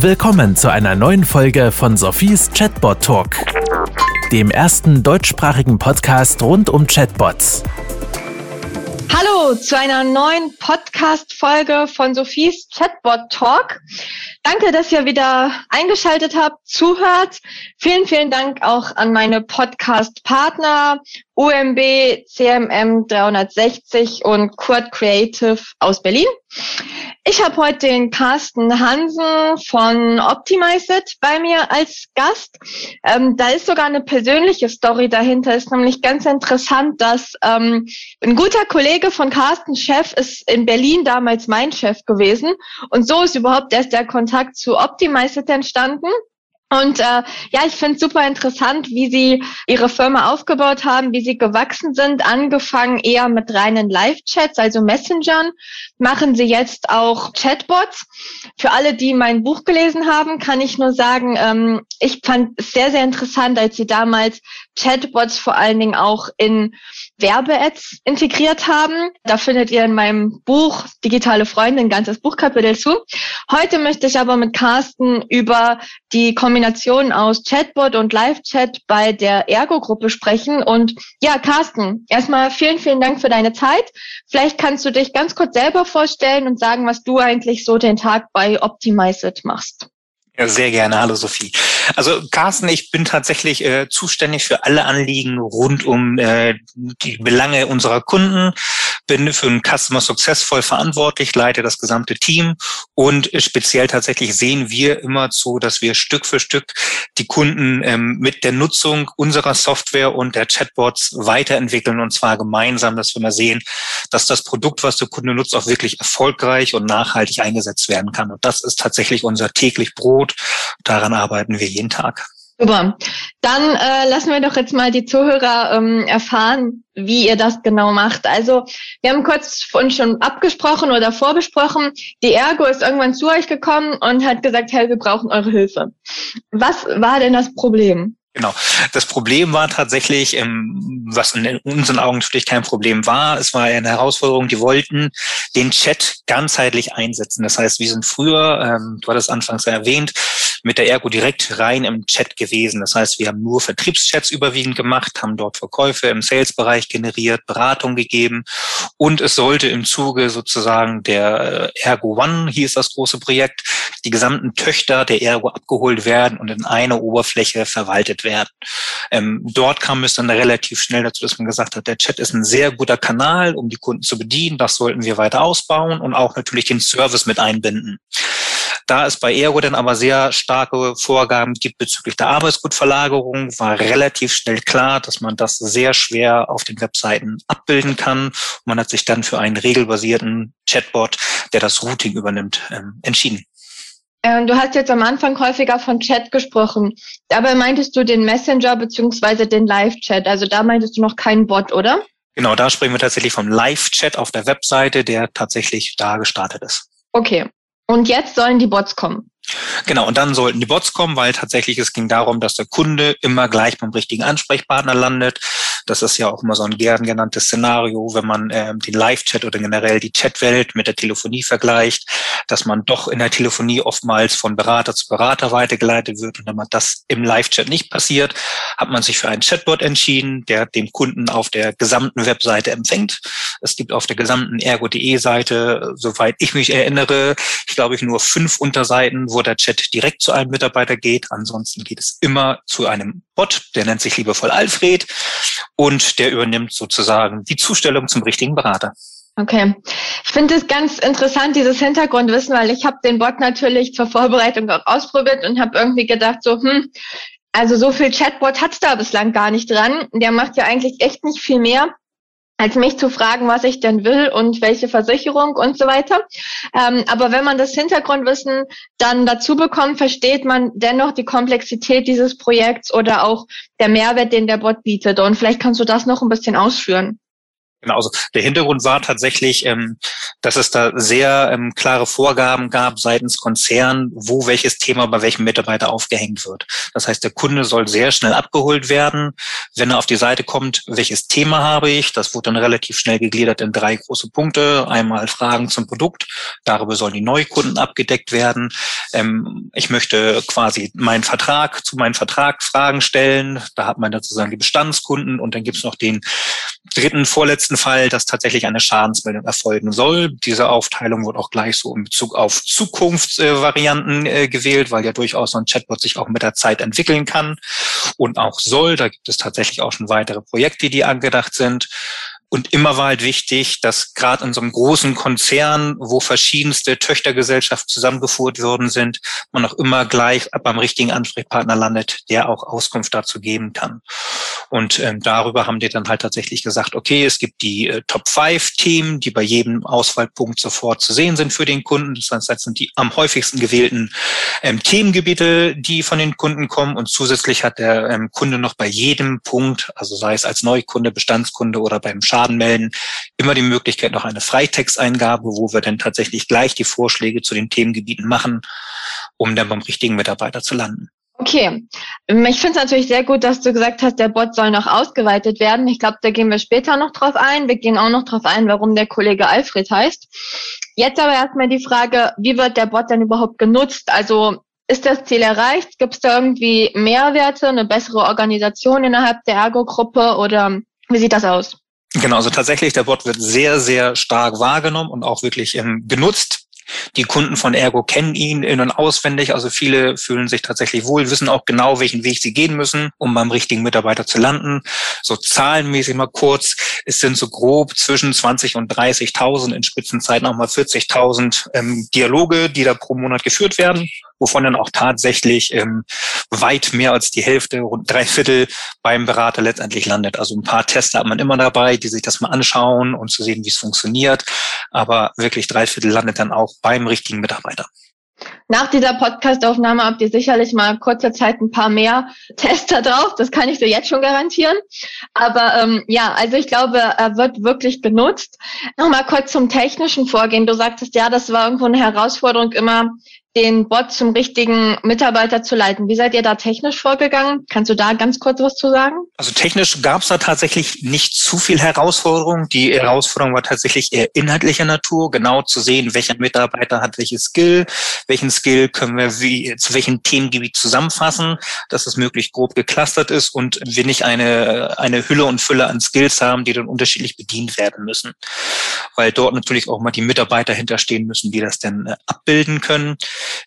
Willkommen zu einer neuen Folge von Sophies Chatbot Talk, dem ersten deutschsprachigen Podcast rund um Chatbots. Hallo zu einer neuen Podcast-Folge von Sophies Chatbot Talk. Danke, dass ihr wieder eingeschaltet habt, zuhört. Vielen, vielen Dank auch an meine Podcast-Partner UMB, CMM 360 und Kurt Creative aus Berlin. Ich habe heute den Carsten Hansen von Optimize It bei mir als Gast. Ähm, da ist sogar eine persönliche Story dahinter. Ist nämlich ganz interessant, dass ähm, ein guter Kollege von Carsten Chef ist in Berlin damals mein Chef gewesen. Und so ist überhaupt erst der Kontakt zu Optimize It entstanden. Und äh, ja, ich finde es super interessant, wie Sie Ihre Firma aufgebaut haben, wie Sie gewachsen sind. Angefangen eher mit reinen Live-Chats, also Messengern, machen Sie jetzt auch Chatbots. Für alle, die mein Buch gelesen haben, kann ich nur sagen, ähm, ich fand es sehr, sehr interessant, als Sie damals Chatbots vor allen Dingen auch in Werbe-Ads integriert haben. Da findet ihr in meinem Buch Digitale Freunde ein ganzes Buchkapitel zu. Heute möchte ich aber mit Carsten über die Kombination aus Chatbot und Live-Chat bei der Ergo-Gruppe sprechen. Und ja, Carsten, erstmal vielen, vielen Dank für deine Zeit. Vielleicht kannst du dich ganz kurz selber vorstellen und sagen, was du eigentlich so den Tag bei Optimize It machst. Ja, sehr gerne. Hallo Sophie. Also Carsten, ich bin tatsächlich äh, zuständig für alle Anliegen rund um äh, die Belange unserer Kunden, bin für ein Customer Success voll verantwortlich, leite das gesamte Team und speziell tatsächlich sehen wir immer zu, dass wir Stück für Stück die Kunden ähm, mit der Nutzung unserer Software und der Chatbots weiterentwickeln und zwar gemeinsam, dass wir mal sehen, dass das Produkt, was der Kunde nutzt, auch wirklich erfolgreich und nachhaltig eingesetzt werden kann. Und das ist tatsächlich unser täglich Brot. Daran arbeiten wir jeden Tag. Super. Dann äh, lassen wir doch jetzt mal die Zuhörer ähm, erfahren, wie ihr das genau macht. Also wir haben kurz von schon abgesprochen oder vorbesprochen. Die Ergo ist irgendwann zu euch gekommen und hat gesagt, hey, wir brauchen eure Hilfe. Was war denn das Problem? Genau. Das Problem war tatsächlich, ähm, was in unseren Augen natürlich kein Problem war, es war eine Herausforderung, die wollten den Chat ganzheitlich einsetzen. Das heißt, wir sind früher, ähm, du hattest anfangs erwähnt, mit der Ergo direkt rein im Chat gewesen. Das heißt, wir haben nur Vertriebschats überwiegend gemacht, haben dort Verkäufe im Sales-Bereich generiert, Beratung gegeben und es sollte im Zuge sozusagen der äh, Ergo One, hieß das große Projekt, die gesamten Töchter der Ergo abgeholt werden und in einer Oberfläche verwaltet werden. Ähm, dort kam es dann relativ schnell dazu, dass man gesagt hat, der Chat ist ein sehr guter Kanal, um die Kunden zu bedienen. Das sollten wir weiter ausbauen und auch natürlich den Service mit einbinden. Da es bei Ergo dann aber sehr starke Vorgaben gibt bezüglich der Arbeitsgutverlagerung, war relativ schnell klar, dass man das sehr schwer auf den Webseiten abbilden kann. Man hat sich dann für einen regelbasierten Chatbot, der das Routing übernimmt, ähm, entschieden. Ähm, du hast jetzt am Anfang häufiger von Chat gesprochen. Dabei meintest du den Messenger beziehungsweise den Live-Chat. Also da meintest du noch keinen Bot, oder? Genau, da sprechen wir tatsächlich vom Live-Chat auf der Webseite, der tatsächlich da gestartet ist. Okay. Und jetzt sollen die Bots kommen. Genau, und dann sollten die Bots kommen, weil tatsächlich es ging darum, dass der Kunde immer gleich beim richtigen Ansprechpartner landet. Das ist ja auch immer so ein gern genanntes Szenario, wenn man ähm, den Live-Chat oder generell die Chatwelt mit der Telefonie vergleicht, dass man doch in der Telefonie oftmals von Berater zu Berater weitergeleitet wird. Und wenn man das im Live-Chat nicht passiert, hat man sich für einen Chatbot entschieden, der dem Kunden auf der gesamten Webseite empfängt. Es gibt auf der gesamten ergo.de Seite, soweit ich mich erinnere, ich glaube ich nur fünf Unterseiten, wo der Chat direkt zu einem Mitarbeiter geht. Ansonsten geht es immer zu einem Bot, der nennt sich liebevoll Alfred und der übernimmt sozusagen die Zustellung zum richtigen Berater. Okay. Ich finde es ganz interessant, dieses Hintergrundwissen, weil ich habe den Bot natürlich zur Vorbereitung auch ausprobiert und habe irgendwie gedacht, so, hm, also so viel Chatbot hat's da bislang gar nicht dran. Der macht ja eigentlich echt nicht viel mehr als mich zu fragen, was ich denn will und welche Versicherung und so weiter. Ähm, aber wenn man das Hintergrundwissen dann dazu bekommt, versteht man dennoch die Komplexität dieses Projekts oder auch der Mehrwert, den der Bot bietet. Und vielleicht kannst du das noch ein bisschen ausführen. Genau, also der Hintergrund war tatsächlich, ähm, dass es da sehr ähm, klare Vorgaben gab seitens Konzern, wo welches Thema bei welchem Mitarbeiter aufgehängt wird. Das heißt, der Kunde soll sehr schnell abgeholt werden, wenn er auf die Seite kommt, welches Thema habe ich. Das wurde dann relativ schnell gegliedert in drei große Punkte. Einmal Fragen zum Produkt, darüber sollen die Neukunden abgedeckt werden. ähm, ich möchte quasi meinen Vertrag zu meinem Vertrag Fragen stellen. Da hat man dann sozusagen die Bestandskunden und dann gibt es noch den dritten, vorletzten Fall, dass tatsächlich eine Schadensmeldung erfolgen soll. Diese Aufteilung wird auch gleich so in Bezug auf Zukunftsvarianten äh, gewählt, weil ja durchaus so ein Chatbot sich auch mit der Zeit entwickeln kann und auch soll. Da gibt es tatsächlich auch schon weitere Projekte, die angedacht sind. Und immer war halt wichtig, dass gerade in so einem großen Konzern, wo verschiedenste Töchtergesellschaften zusammengeführt worden sind, man auch immer gleich beim richtigen Ansprechpartner landet, der auch Auskunft dazu geben kann. Und ähm, darüber haben die dann halt tatsächlich gesagt, okay, es gibt die äh, Top 5 Themen, die bei jedem Auswahlpunkt sofort zu sehen sind für den Kunden. Das heißt, das sind die am häufigsten gewählten ähm, Themengebiete, die von den Kunden kommen. Und zusätzlich hat der ähm, Kunde noch bei jedem Punkt, also sei es als Neukunde, Bestandskunde oder beim Schaden, Schaden melden, immer die Möglichkeit noch eine Freitexteingabe, wo wir dann tatsächlich gleich die Vorschläge zu den Themengebieten machen, um dann beim richtigen Mitarbeiter zu landen. Okay. Ich finde es natürlich sehr gut, dass du gesagt hast, der Bot soll noch ausgeweitet werden. Ich glaube, da gehen wir später noch drauf ein. Wir gehen auch noch drauf ein, warum der Kollege Alfred heißt. Jetzt aber erstmal die Frage, wie wird der Bot denn überhaupt genutzt? Also ist das Ziel erreicht? Gibt es da irgendwie Mehrwerte, eine bessere Organisation innerhalb der Ergo-Gruppe oder wie sieht das aus? Genau, also tatsächlich, der Bot wird sehr, sehr stark wahrgenommen und auch wirklich ähm, genutzt. Die Kunden von Ergo kennen ihn in- und auswendig. Also viele fühlen sich tatsächlich wohl, wissen auch genau, welchen Weg sie gehen müssen, um beim richtigen Mitarbeiter zu landen. So zahlenmäßig mal kurz. Es sind so grob zwischen 20 und 30.000, in Spitzenzeiten auch mal 40.000 ähm, Dialoge, die da pro Monat geführt werden wovon dann auch tatsächlich ähm, weit mehr als die Hälfte, rund drei Viertel beim Berater letztendlich landet. Also ein paar Tester hat man immer dabei, die sich das mal anschauen und zu sehen, wie es funktioniert. Aber wirklich drei Viertel landet dann auch beim richtigen Mitarbeiter. Nach dieser Podcastaufnahme habt ihr sicherlich mal kurzer Zeit ein paar mehr Tester drauf. Das kann ich dir jetzt schon garantieren. Aber ähm, ja, also ich glaube, er wird wirklich genutzt. Nochmal kurz zum technischen Vorgehen. Du sagtest ja, das war irgendwo eine Herausforderung immer, den Bot zum richtigen Mitarbeiter zu leiten. Wie seid ihr da technisch vorgegangen? Kannst du da ganz kurz was zu sagen? Also technisch gab es da tatsächlich nicht zu viel Herausforderung. Die Herausforderung war tatsächlich eher inhaltlicher Natur, genau zu sehen, welcher Mitarbeiter hat welches Skill, welchen Skill können wir wie, zu welchem Themengebiet zusammenfassen, dass es möglichst grob geclustert ist und wir nicht eine, eine Hülle und Fülle an Skills haben, die dann unterschiedlich bedient werden müssen. Weil dort natürlich auch mal die Mitarbeiter hinterstehen müssen, die das denn äh, abbilden können.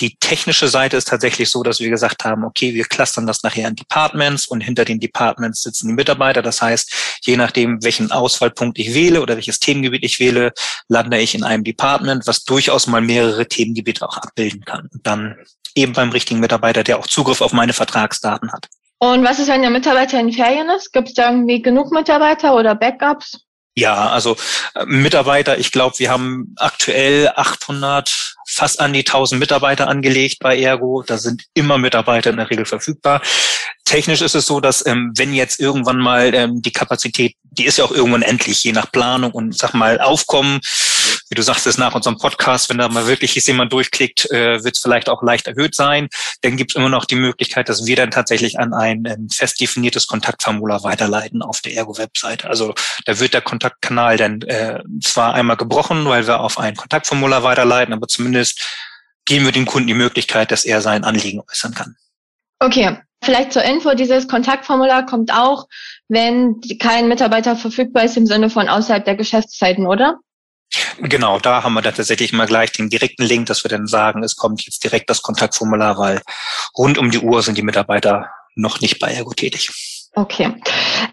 Die technische Seite ist tatsächlich so, dass wir gesagt haben, okay, wir clustern das nachher in Departments und hinter den Departments sitzen die Mitarbeiter. Das heißt, je nachdem, welchen Auswahlpunkt ich wähle oder welches Themengebiet ich wähle, lande ich in einem Department, was durchaus mal mehrere Themengebiete auch abbilden kann. Und dann eben beim richtigen Mitarbeiter, der auch Zugriff auf meine Vertragsdaten hat. Und was ist, wenn der Mitarbeiter in Ferien ist? Gibt es da irgendwie genug Mitarbeiter oder Backups? Ja, also äh, Mitarbeiter, ich glaube, wir haben aktuell 800, fast an die 1000 Mitarbeiter angelegt bei Ergo. Da sind immer Mitarbeiter in der Regel verfügbar. Technisch ist es so, dass ähm, wenn jetzt irgendwann mal ähm, die Kapazität, die ist ja auch irgendwann endlich, je nach Planung und sag mal Aufkommen, wie du sagtest, nach unserem Podcast, wenn da mal wirklich jemand durchklickt, äh, wird es vielleicht auch leicht erhöht sein. Dann gibt es immer noch die Möglichkeit, dass wir dann tatsächlich an ein ähm, fest definiertes Kontaktformular weiterleiten auf der Ergo-Webseite. Also da wird der Kontaktkanal dann äh, zwar einmal gebrochen, weil wir auf ein Kontaktformular weiterleiten, aber zumindest geben wir dem Kunden die Möglichkeit, dass er sein Anliegen äußern kann. Okay, Vielleicht zur Info, dieses Kontaktformular kommt auch, wenn kein Mitarbeiter verfügbar ist im Sinne von außerhalb der Geschäftszeiten, oder? Genau, da haben wir dann tatsächlich mal gleich den direkten Link, dass wir dann sagen, es kommt jetzt direkt das Kontaktformular, weil rund um die Uhr sind die Mitarbeiter noch nicht bei Ergo tätig. Okay.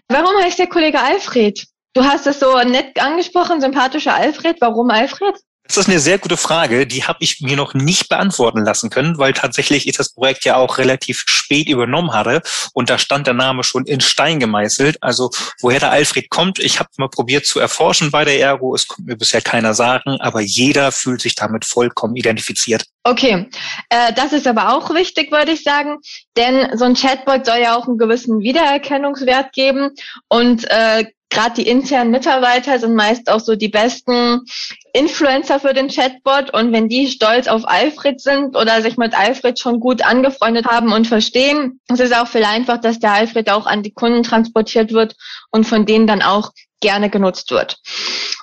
Warum heißt der Kollege Alfred? Du hast es so nett angesprochen, sympathischer Alfred. Warum Alfred? Das ist eine sehr gute Frage, die habe ich mir noch nicht beantworten lassen können, weil tatsächlich ich das Projekt ja auch relativ spät übernommen hatte und da stand der Name schon in Stein gemeißelt. Also woher der Alfred kommt, ich habe mal probiert zu erforschen bei der Ergo, es kommt mir bisher keiner sagen, aber jeder fühlt sich damit vollkommen identifiziert. Okay, äh, das ist aber auch wichtig, würde ich sagen, denn so ein Chatbot soll ja auch einen gewissen Wiedererkennungswert geben und äh, gerade die internen Mitarbeiter sind meist auch so die besten Influencer für den Chatbot. Und wenn die stolz auf Alfred sind oder sich mit Alfred schon gut angefreundet haben und verstehen, ist es auch viel einfach, dass der Alfred auch an die Kunden transportiert wird und von denen dann auch gerne genutzt wird.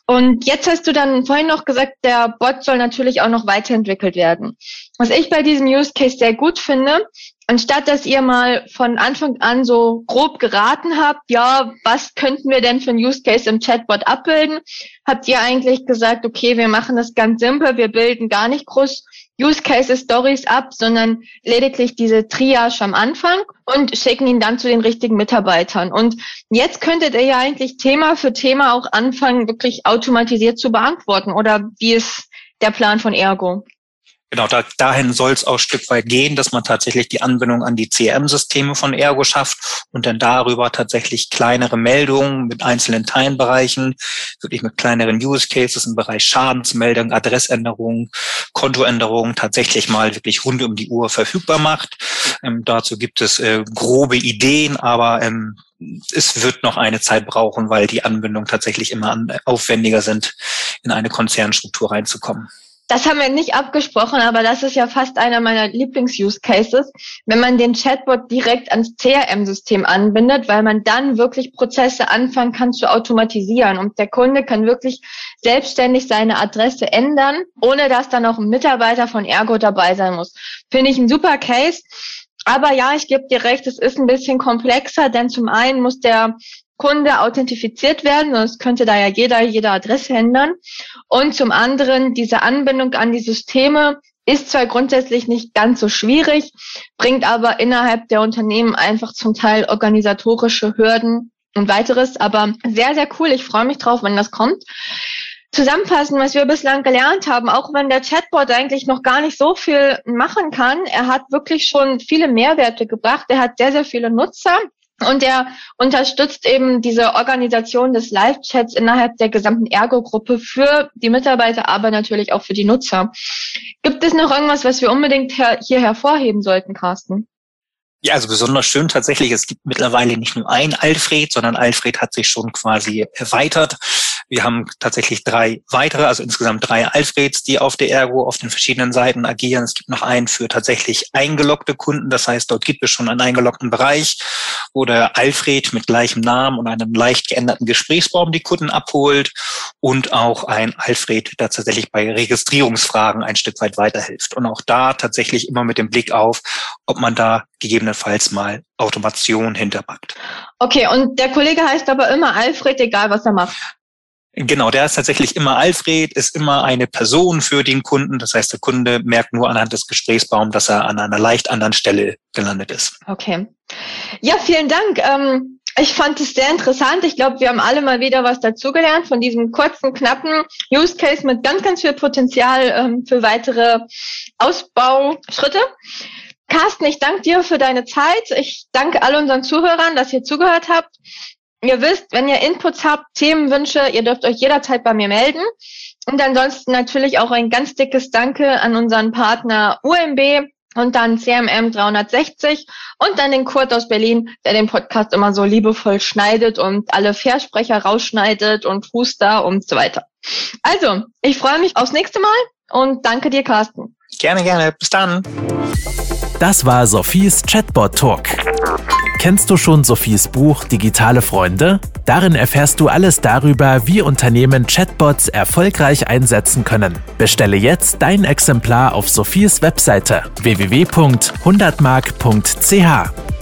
Und jetzt hast du dann vorhin noch gesagt, der Bot soll natürlich auch noch weiterentwickelt werden. Was ich bei diesem Use Case sehr gut finde, anstatt dass ihr mal von Anfang an so grob geraten habt, ja, was könnten wir denn für ein Use Case im Chatbot abbilden, habt ihr eigentlich gesagt, okay, wir machen das ganz simpel, wir bilden gar nicht groß Use Cases Stories ab, sondern lediglich diese Triage am Anfang und schicken ihn dann zu den richtigen Mitarbeitern. Und jetzt könntet ihr ja eigentlich Thema für Thema auch anfangen, wirklich automatisiert zu beantworten. Oder wie ist der Plan von Ergo? Genau, da, dahin soll es auch Stück weit gehen, dass man tatsächlich die Anbindung an die CRM-Systeme von Ergo schafft und dann darüber tatsächlich kleinere Meldungen mit einzelnen Teilbereichen, wirklich mit kleineren Use Cases im Bereich Schadensmeldung, Adressänderungen, Kontoänderungen tatsächlich mal wirklich rund um die Uhr verfügbar macht. Ähm, dazu gibt es äh, grobe Ideen, aber ähm, es wird noch eine Zeit brauchen, weil die Anbindungen tatsächlich immer aufwendiger sind, in eine Konzernstruktur reinzukommen. Das haben wir nicht abgesprochen, aber das ist ja fast einer meiner Lieblings-Use-Cases, wenn man den Chatbot direkt ans CRM-System anbindet, weil man dann wirklich Prozesse anfangen kann zu automatisieren und der Kunde kann wirklich selbstständig seine Adresse ändern, ohne dass dann auch ein Mitarbeiter von Ergo dabei sein muss. Finde ich ein super Case. Aber ja, ich gebe dir recht, es ist ein bisschen komplexer, denn zum einen muss der Kunde authentifiziert werden, sonst könnte da ja jeder jede Adresse ändern. Und zum anderen, diese Anbindung an die Systeme ist zwar grundsätzlich nicht ganz so schwierig, bringt aber innerhalb der Unternehmen einfach zum Teil organisatorische Hürden und weiteres, aber sehr, sehr cool. Ich freue mich drauf, wenn das kommt. Zusammenfassen, was wir bislang gelernt haben, auch wenn der Chatbot eigentlich noch gar nicht so viel machen kann, er hat wirklich schon viele Mehrwerte gebracht. Er hat sehr, sehr viele Nutzer. Und er unterstützt eben diese Organisation des Live-Chats innerhalb der gesamten Ergo-Gruppe für die Mitarbeiter, aber natürlich auch für die Nutzer. Gibt es noch irgendwas, was wir unbedingt her hier hervorheben sollten, Carsten? Ja, also besonders schön tatsächlich, es gibt mittlerweile nicht nur ein Alfred, sondern Alfred hat sich schon quasi erweitert. Wir haben tatsächlich drei weitere, also insgesamt drei Alfreds, die auf der Ergo auf den verschiedenen Seiten agieren. Es gibt noch einen für tatsächlich eingeloggte Kunden. Das heißt, dort gibt es schon einen eingeloggten Bereich, wo der Alfred mit gleichem Namen und einem leicht geänderten Gesprächsbaum die Kunden abholt und auch ein Alfred, der tatsächlich bei Registrierungsfragen ein Stück weit weiterhilft. Und auch da tatsächlich immer mit dem Blick auf, ob man da gegebenenfalls mal Automation hinterpackt. Okay, und der Kollege heißt aber immer Alfred, egal was er macht. Genau, der ist tatsächlich immer Alfred, ist immer eine Person für den Kunden. Das heißt, der Kunde merkt nur anhand des Gesprächsbaums, dass er an einer leicht anderen Stelle gelandet ist. Okay. Ja, vielen Dank. Ähm, ich fand es sehr interessant. Ich glaube, wir haben alle mal wieder was dazugelernt von diesem kurzen, knappen Use Case mit ganz, ganz viel Potenzial ähm, für weitere Ausbauschritte. Carsten, ich danke dir für deine Zeit. Ich danke all unseren Zuhörern, dass ihr zugehört habt. Ihr wisst, wenn ihr Inputs habt, Themenwünsche, ihr dürft euch jederzeit bei mir melden. Und ansonsten natürlich auch ein ganz dickes Danke an unseren Partner UMB und dann CMM 360 und dann den Kurt aus Berlin, der den Podcast immer so liebevoll schneidet und alle Versprecher rausschneidet und Huster und so weiter. Also, ich freue mich aufs nächste Mal und danke dir, Carsten. Gerne, gerne. Bis dann. Das war Sophies Chatbot Talk. Kennst du schon Sophies Buch Digitale Freunde? Darin erfährst du alles darüber, wie Unternehmen Chatbots erfolgreich einsetzen können. Bestelle jetzt dein Exemplar auf Sophies Webseite www.100mark.ch.